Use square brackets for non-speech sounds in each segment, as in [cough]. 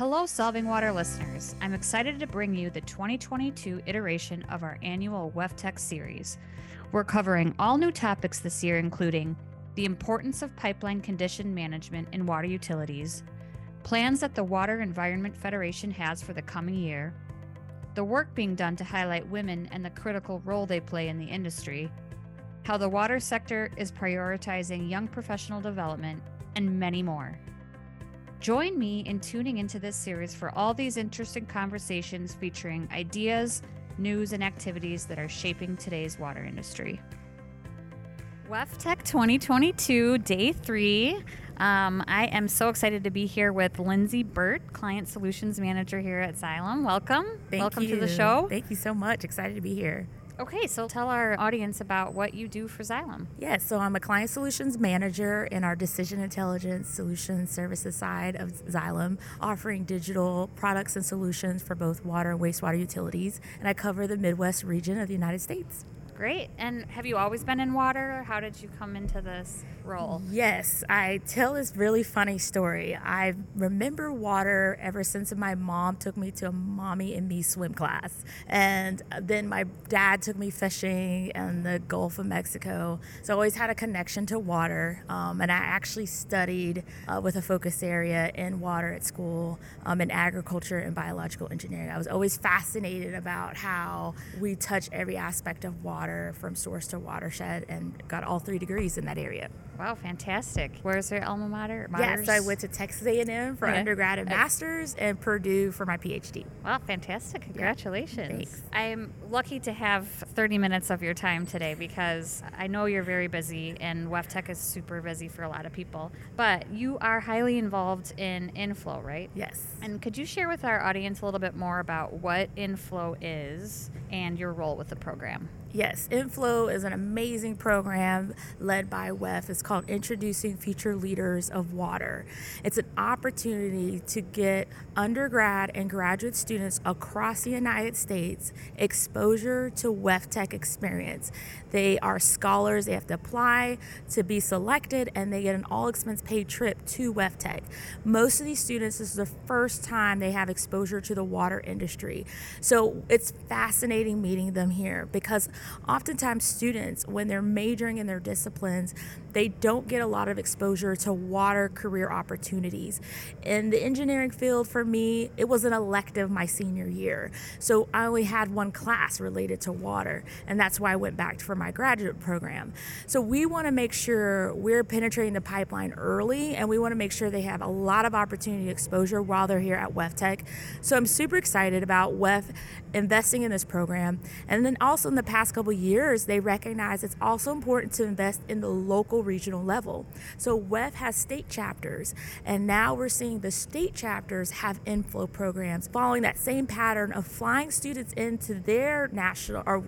Hello, Solving Water listeners. I'm excited to bring you the 2022 iteration of our annual WEFTEC series. We're covering all new topics this year, including the importance of pipeline condition management in water utilities, plans that the Water Environment Federation has for the coming year, the work being done to highlight women and the critical role they play in the industry, how the water sector is prioritizing young professional development, and many more. Join me in tuning into this series for all these interesting conversations featuring ideas, news, and activities that are shaping today's water industry. WEFTEC 2022, day three. Um, I am so excited to be here with Lindsay Burt, Client Solutions Manager here at Xylem. Welcome. Thank Welcome you. to the show. Thank you so much. Excited to be here. Okay, so tell our audience about what you do for Xylem. Yes, so I'm a client solutions manager in our decision intelligence solutions services side of Xylem, offering digital products and solutions for both water and wastewater utilities. And I cover the Midwest region of the United States. Great. And have you always been in water? How did you come into this role? Yes, I tell this really funny story. I remember water ever since my mom took me to a mommy and me swim class. And then my dad took me fishing in the Gulf of Mexico. So I always had a connection to water. Um, and I actually studied uh, with a focus area in water at school um, in agriculture and biological engineering. I was always fascinated about how we touch every aspect of water from source to watershed and got all three degrees in that area. Wow, fantastic. Where's your alma mater? Yes, I went to Texas A&M for Okay. undergrad and masters, and Purdue for my PhD. Wow, fantastic. Congratulations. thanks. I'm lucky to have 30 minutes of your time today because I know you're very busy and WEFTEC is super busy for a lot of people. But you are highly involved in Inflow, right? Yes. And could you share with our audience a little bit more about what Inflow is and your role with the program? Yes, Inflow is an amazing program led by WEF. It's called Introducing Future Leaders of Water. It's an opportunity to get undergrad and graduate students across the United States exposure to WEFTEC experience. They are scholars, they have to apply to be selected, and they get an all expense paid trip to WEFTEC. Most of these students, this is the first time they have exposure to the water industry. So it's fascinating meeting them here because oftentimes students, when they're majoring in their disciplines, they don't get a lot of exposure to water career opportunities. In the engineering field, for me, it was an elective my senior year. So I only had one class related to water, and that's why I went back for my graduate program. So we want to make sure we're penetrating the pipeline early, and we want to make sure they have a lot of opportunity exposure while they're here at WEFTEC. So I'm super excited about WEF investing in this program. And then also in the past couple years, they recognize it's also important to invest in the local regional level. So WEF has state chapters, and now we're seeing the state chapters have inflow programs following that same pattern of flying students into their national or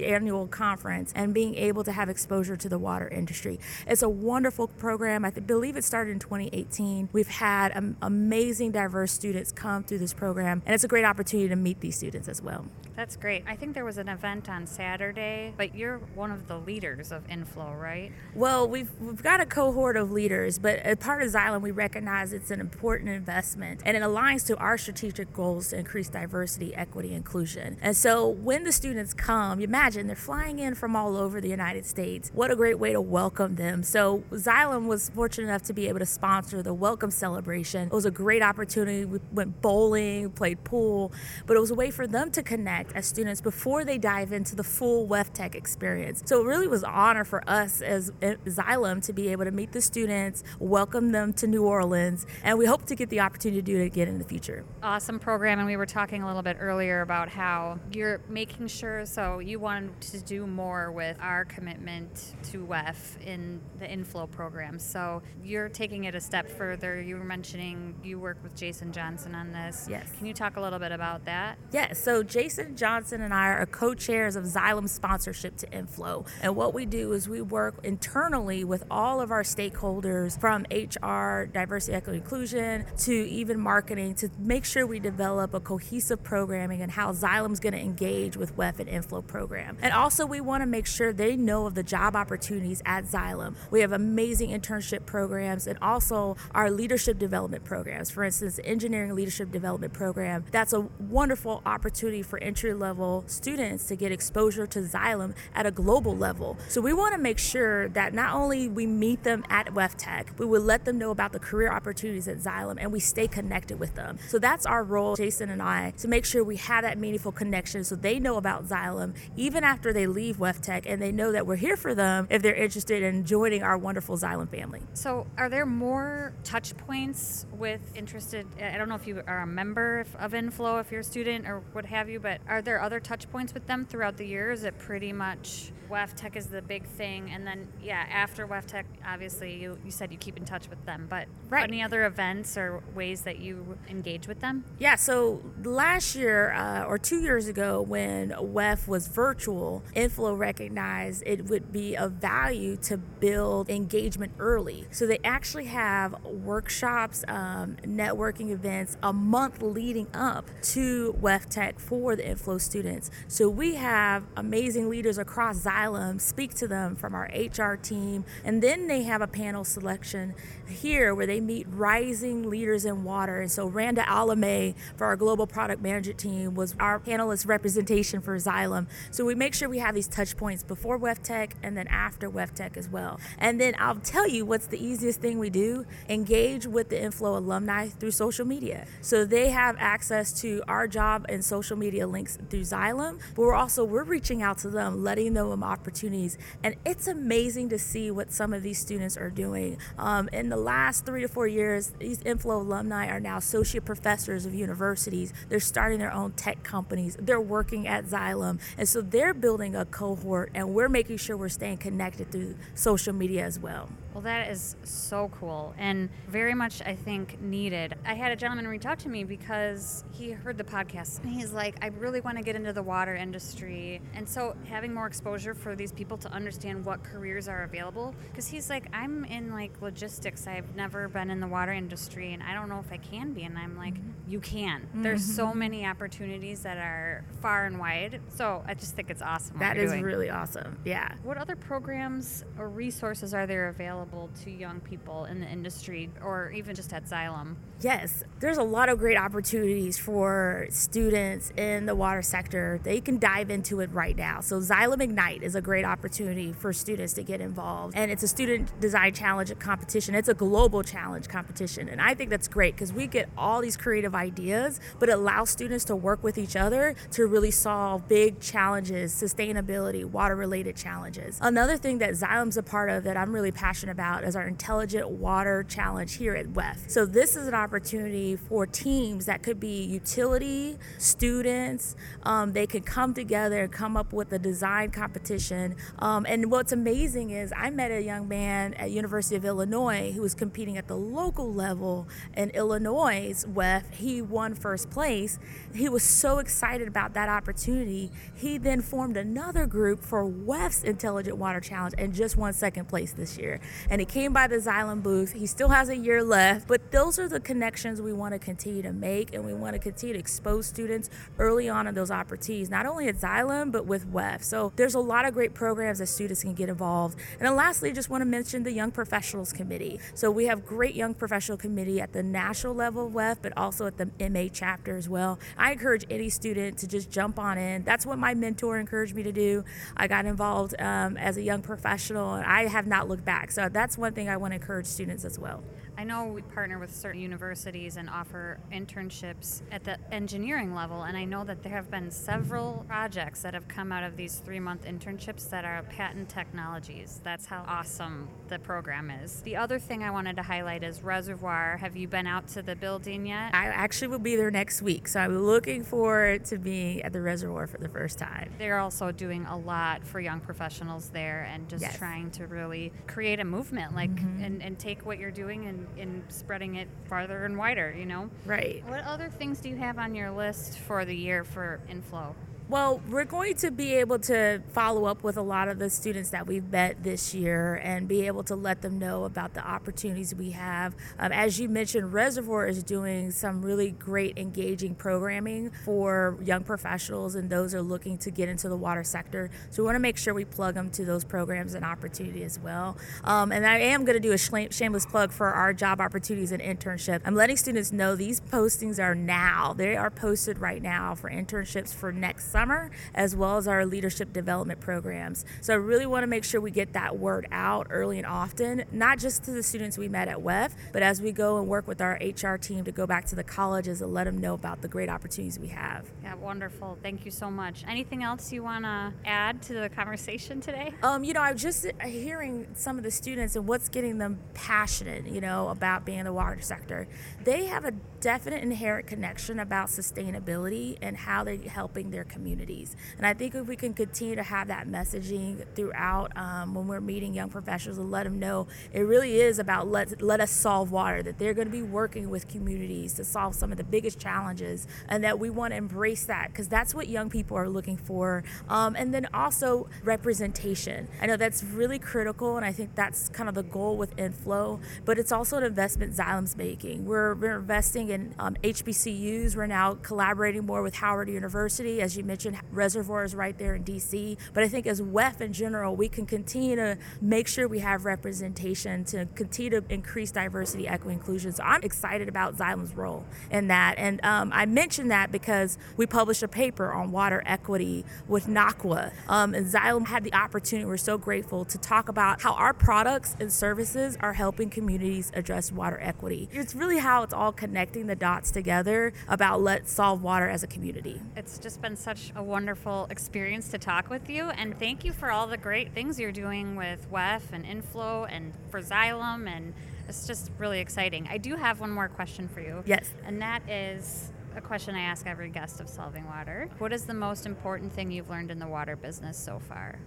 annual conference and being able to have exposure to the water industry. It's a wonderful program. I believe it started in 2018. We've had amazing, diverse students come through this program, and it's a great opportunity to meet these students as well. That's great. I think there was an event on Saturday, but you're one of the leaders of Inflow, right? Well, we've we've got a cohort of leaders, but as part of Xylem, we recognize it's an important investment, and it aligns to our strategic goals to increase diversity, equity, inclusion. And so, when the students come, you imagine they're flying in from all over the United States. What a great way to welcome them! So, Xylem was fortunate enough to be able to sponsor the welcome celebration. It was a great opportunity. We went bowling, played pool, but it was a way for them to connect as students before they dive into the full WEFTEC experience. So it really was an honor for us as Xylem to be able to meet the students, welcome them to New Orleans, and we hope to get the opportunity to do it again in the future. Awesome program, and we were talking a little bit earlier about how you're making sure. So you wanted to do more with our commitment to WEF in the inflow program. So you're taking it a step further. You were mentioning you work with Jason Johnson on this. Yes. Can you talk a little bit about that? Yes, so Jason Johnson and I are co chairs of Xylem sponsorship to Inflow. And what we do is we work internally with all of our stakeholders from HR, diversity, equity, inclusion to even marketing to make sure we develop a cohesive programming and how Xylem's going to engage with WEF and Inflow program. And also, we want to make sure they know of the job opportunities at Xylem. We have amazing internship programs and also our leadership development programs. For instance, the Engineering Leadership Development Program. That's a wonderful opportunity for entry level students to get exposure to Xylem at a global level. So we want to make sure that not only we meet them at WEFTEC, we will let them know about the career opportunities at Xylem and we stay connected with them. So that's our role, Jason and I, to make sure we have that meaningful connection so they know about Xylem even after they leave WEFTEC and they know that we're here for them if they're interested in joining our wonderful Xylem family. So, are there more touch points with interested? I don't know if you are a member of Inflow, if you're a student or what have you, but are there other touch points with them throughout the year? Is it pretty much WEFTEC is the big thing, and then yeah, after WEFTEC, obviously you, you said you keep in touch with them, but right. any other events or ways that you engage with them? Yeah, so last year uh, or two years ago, when WEF was virtual, Inflow recognized it would be of value to build engagement early. So they actually have workshops, um, networking events a month leading up to WEFTEC for the Inflow students. So we have amazing leaders across Xylem speak to them from our HR team, and then they have a panel selection here where they meet rising leaders in water. And so Randa Alame for our global product management team was our panelist representation for Xylem. So we make sure we have these touch points before WEFTEC and then after WEFTEC as well. And then I'll tell you what's the easiest thing we do engage with the Inflow alumni through social media. So they have access to our job and social media links through Xylem, but we're also we're reaching out to them, letting them opportunities. And it's amazing to see what some of these students are doing. Um, in the last three to four years, these Inflow alumni are now associate professors of universities. They're starting their own tech companies. They're working at Xylem. And so they're building a cohort, and we're making sure we're staying connected through social media as well. Well, that is so cool and very much, I think, needed. I had a gentleman reach out to me because he heard the podcast and he's like, I really want to get into the water industry. And so having more exposure for these people to understand what careers are available, because he's like, I'm in like logistics. I've never been in the water industry and I don't know if I can be. And I'm like, mm-hmm. you can. Mm-hmm. There's so many opportunities that are far and wide. So I just think it's awesome. That is doing. really awesome. Yeah. What other programs or resources are there available? Available to young people in the industry or even just at Xylem? Yes, there's a lot of great opportunities for students in the water sector. They can dive into it right now. So, Xylem Ignite is a great opportunity for students to get involved. And it's a student design challenge competition, it's a global challenge competition. And I think that's great because we get all these creative ideas, but it allows students to work with each other to really solve big challenges, sustainability, water related challenges. Another thing that Xylem's a part of that I'm really passionate about is our Intelligent Water Challenge here at WEF. So this is an opportunity for teams that could be utility, students. Um, they could come together and come up with a design competition. Um, and what's amazing is I met a young man at University of Illinois who was competing at the local level in Illinois' WEF. He won first place. He was so excited about that opportunity. He then formed another group for WEF's Intelligent Water Challenge and just won second place this year and he came by the Xylem booth. He still has a year left, but those are the connections we want to continue to make, and we want to continue to expose students early on in those opportunities, not only at Xylem, but with WEF. So there's a lot of great programs that students can get involved. And then lastly, I just want to mention the Young Professionals Committee. So we have great Young Professional Committee at the national level of WEF, but also at the MA chapter as well. I encourage any student to just jump on in. That's what my mentor encouraged me to do. I got involved um, as a young professional, and I have not looked back. So that's one thing I want to encourage students as well. I know we partner with certain universities and offer internships at the engineering level, and I know that there have been several projects that have come out of these three month internships that are patent technologies. That's how awesome the program is. The other thing I wanted to highlight is Reservoir. Have you been out to the building yet? I actually will be there next week, so I'm looking forward to being at the Reservoir for the first time. They're also doing a lot for young professionals there and just yes. trying to really create a movement, like, mm-hmm. and, and take what you're doing and in spreading it farther and wider, you know? Right. What other things do you have on your list for the year for inflow? Well, we're going to be able to follow up with a lot of the students that we've met this year and be able to let them know about the opportunities we have. Um, as you mentioned, Reservoir is doing some really great engaging programming for young professionals and those are looking to get into the water sector. So we want to make sure we plug them to those programs and opportunity as well. Um, and I am going to do a shameless plug for our job opportunities and internship. I'm letting students know these postings are now. They are posted right now for internships for next summer, as well as our leadership development programs. So I really want to make sure we get that word out early and often, not just to the students we met at WEF, but as we go and work with our HR team to go back to the colleges and let them know about the great opportunities we have. Yeah, wonderful. Thank you so much. Anything else you want to add to the conversation today? Um, you know, I'm just hearing some of the students and what's getting them passionate, you know, about being in the water sector. They have a definite inherent connection about sustainability and how they're helping their communities. And I think if we can continue to have that messaging throughout um, when we're meeting young professionals and let them know it really is about let, let us solve water, that they're going to be working with communities to solve some of the biggest challenges, and that we want to embrace that because that's what young people are looking for. Um, and then also representation. I know that's really critical, and I think that's kind of the goal with Inflow, but it's also an investment Xylem's making. We're, we're investing in um, HBCUs. We're now collaborating more with Howard University. As you mentioned, Reservoir is right there in DC. But I think as WEF in general, we can continue to make sure we have representation to continue to increase diversity, equity, inclusion. So I'm excited about Xylem's role in that. And um, I mentioned that because we published a paper on water equity with NACWA. Um, and Xylem had the opportunity, we're so grateful, to talk about how our products and services are helping communities address water equity. It's really how it's all connecting the dots together about let's solve water as a community. It's just been such a wonderful experience to talk with you, and thank you for all the great things you're doing with WEF and Inflow and for Xylem, and it's just really exciting. I do have one more question for you. Yes. And that is a question I ask every guest of Solving Water. What is the most important thing you've learned in the water business so far?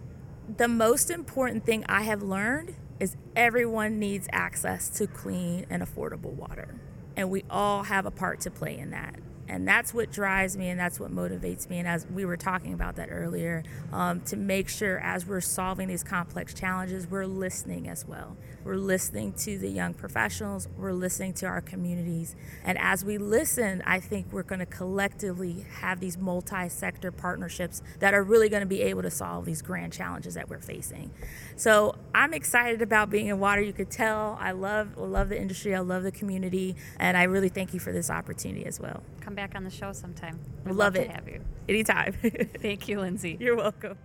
The most important thing I have learned is everyone needs access to clean and affordable water. And we all have a part to play in that. And that's what drives me and that's what motivates me. And as we were talking about that earlier, um, to make sure as we're solving these complex challenges, we're listening as well. We're listening to the young professionals, we're listening to our communities. And as we listen, I think we're going to collectively have these multi sector partnerships that are really going to be able to solve these grand challenges that we're facing. So I'm excited about being in water. You could tell I love, love the industry, I love the community, and I really thank you for this opportunity as well. Come back on the show sometime. We'd love, love it. have you. Anytime. [laughs] [laughs] thank you, Lindsay. You're welcome.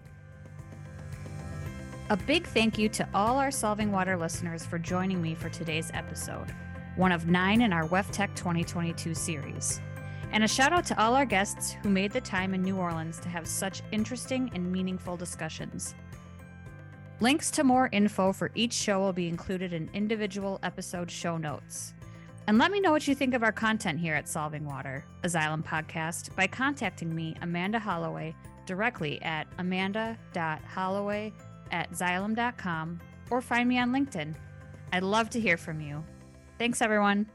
A big thank you to all our Solving Water listeners for joining me for today's episode, one of nine in our WEFTEC 2022 series. And a shout out to all our guests who made the time in New Orleans to have such interesting and meaningful discussions. Links to more info for each show will be included in individual episode show notes. And let me know what you think of our content here at Solving Water, a Xylem podcast, by contacting me, Amanda Holloway, directly at amanda.holloway at xylem.com or find me on LinkedIn. I'd love to hear from you. Thanks, everyone.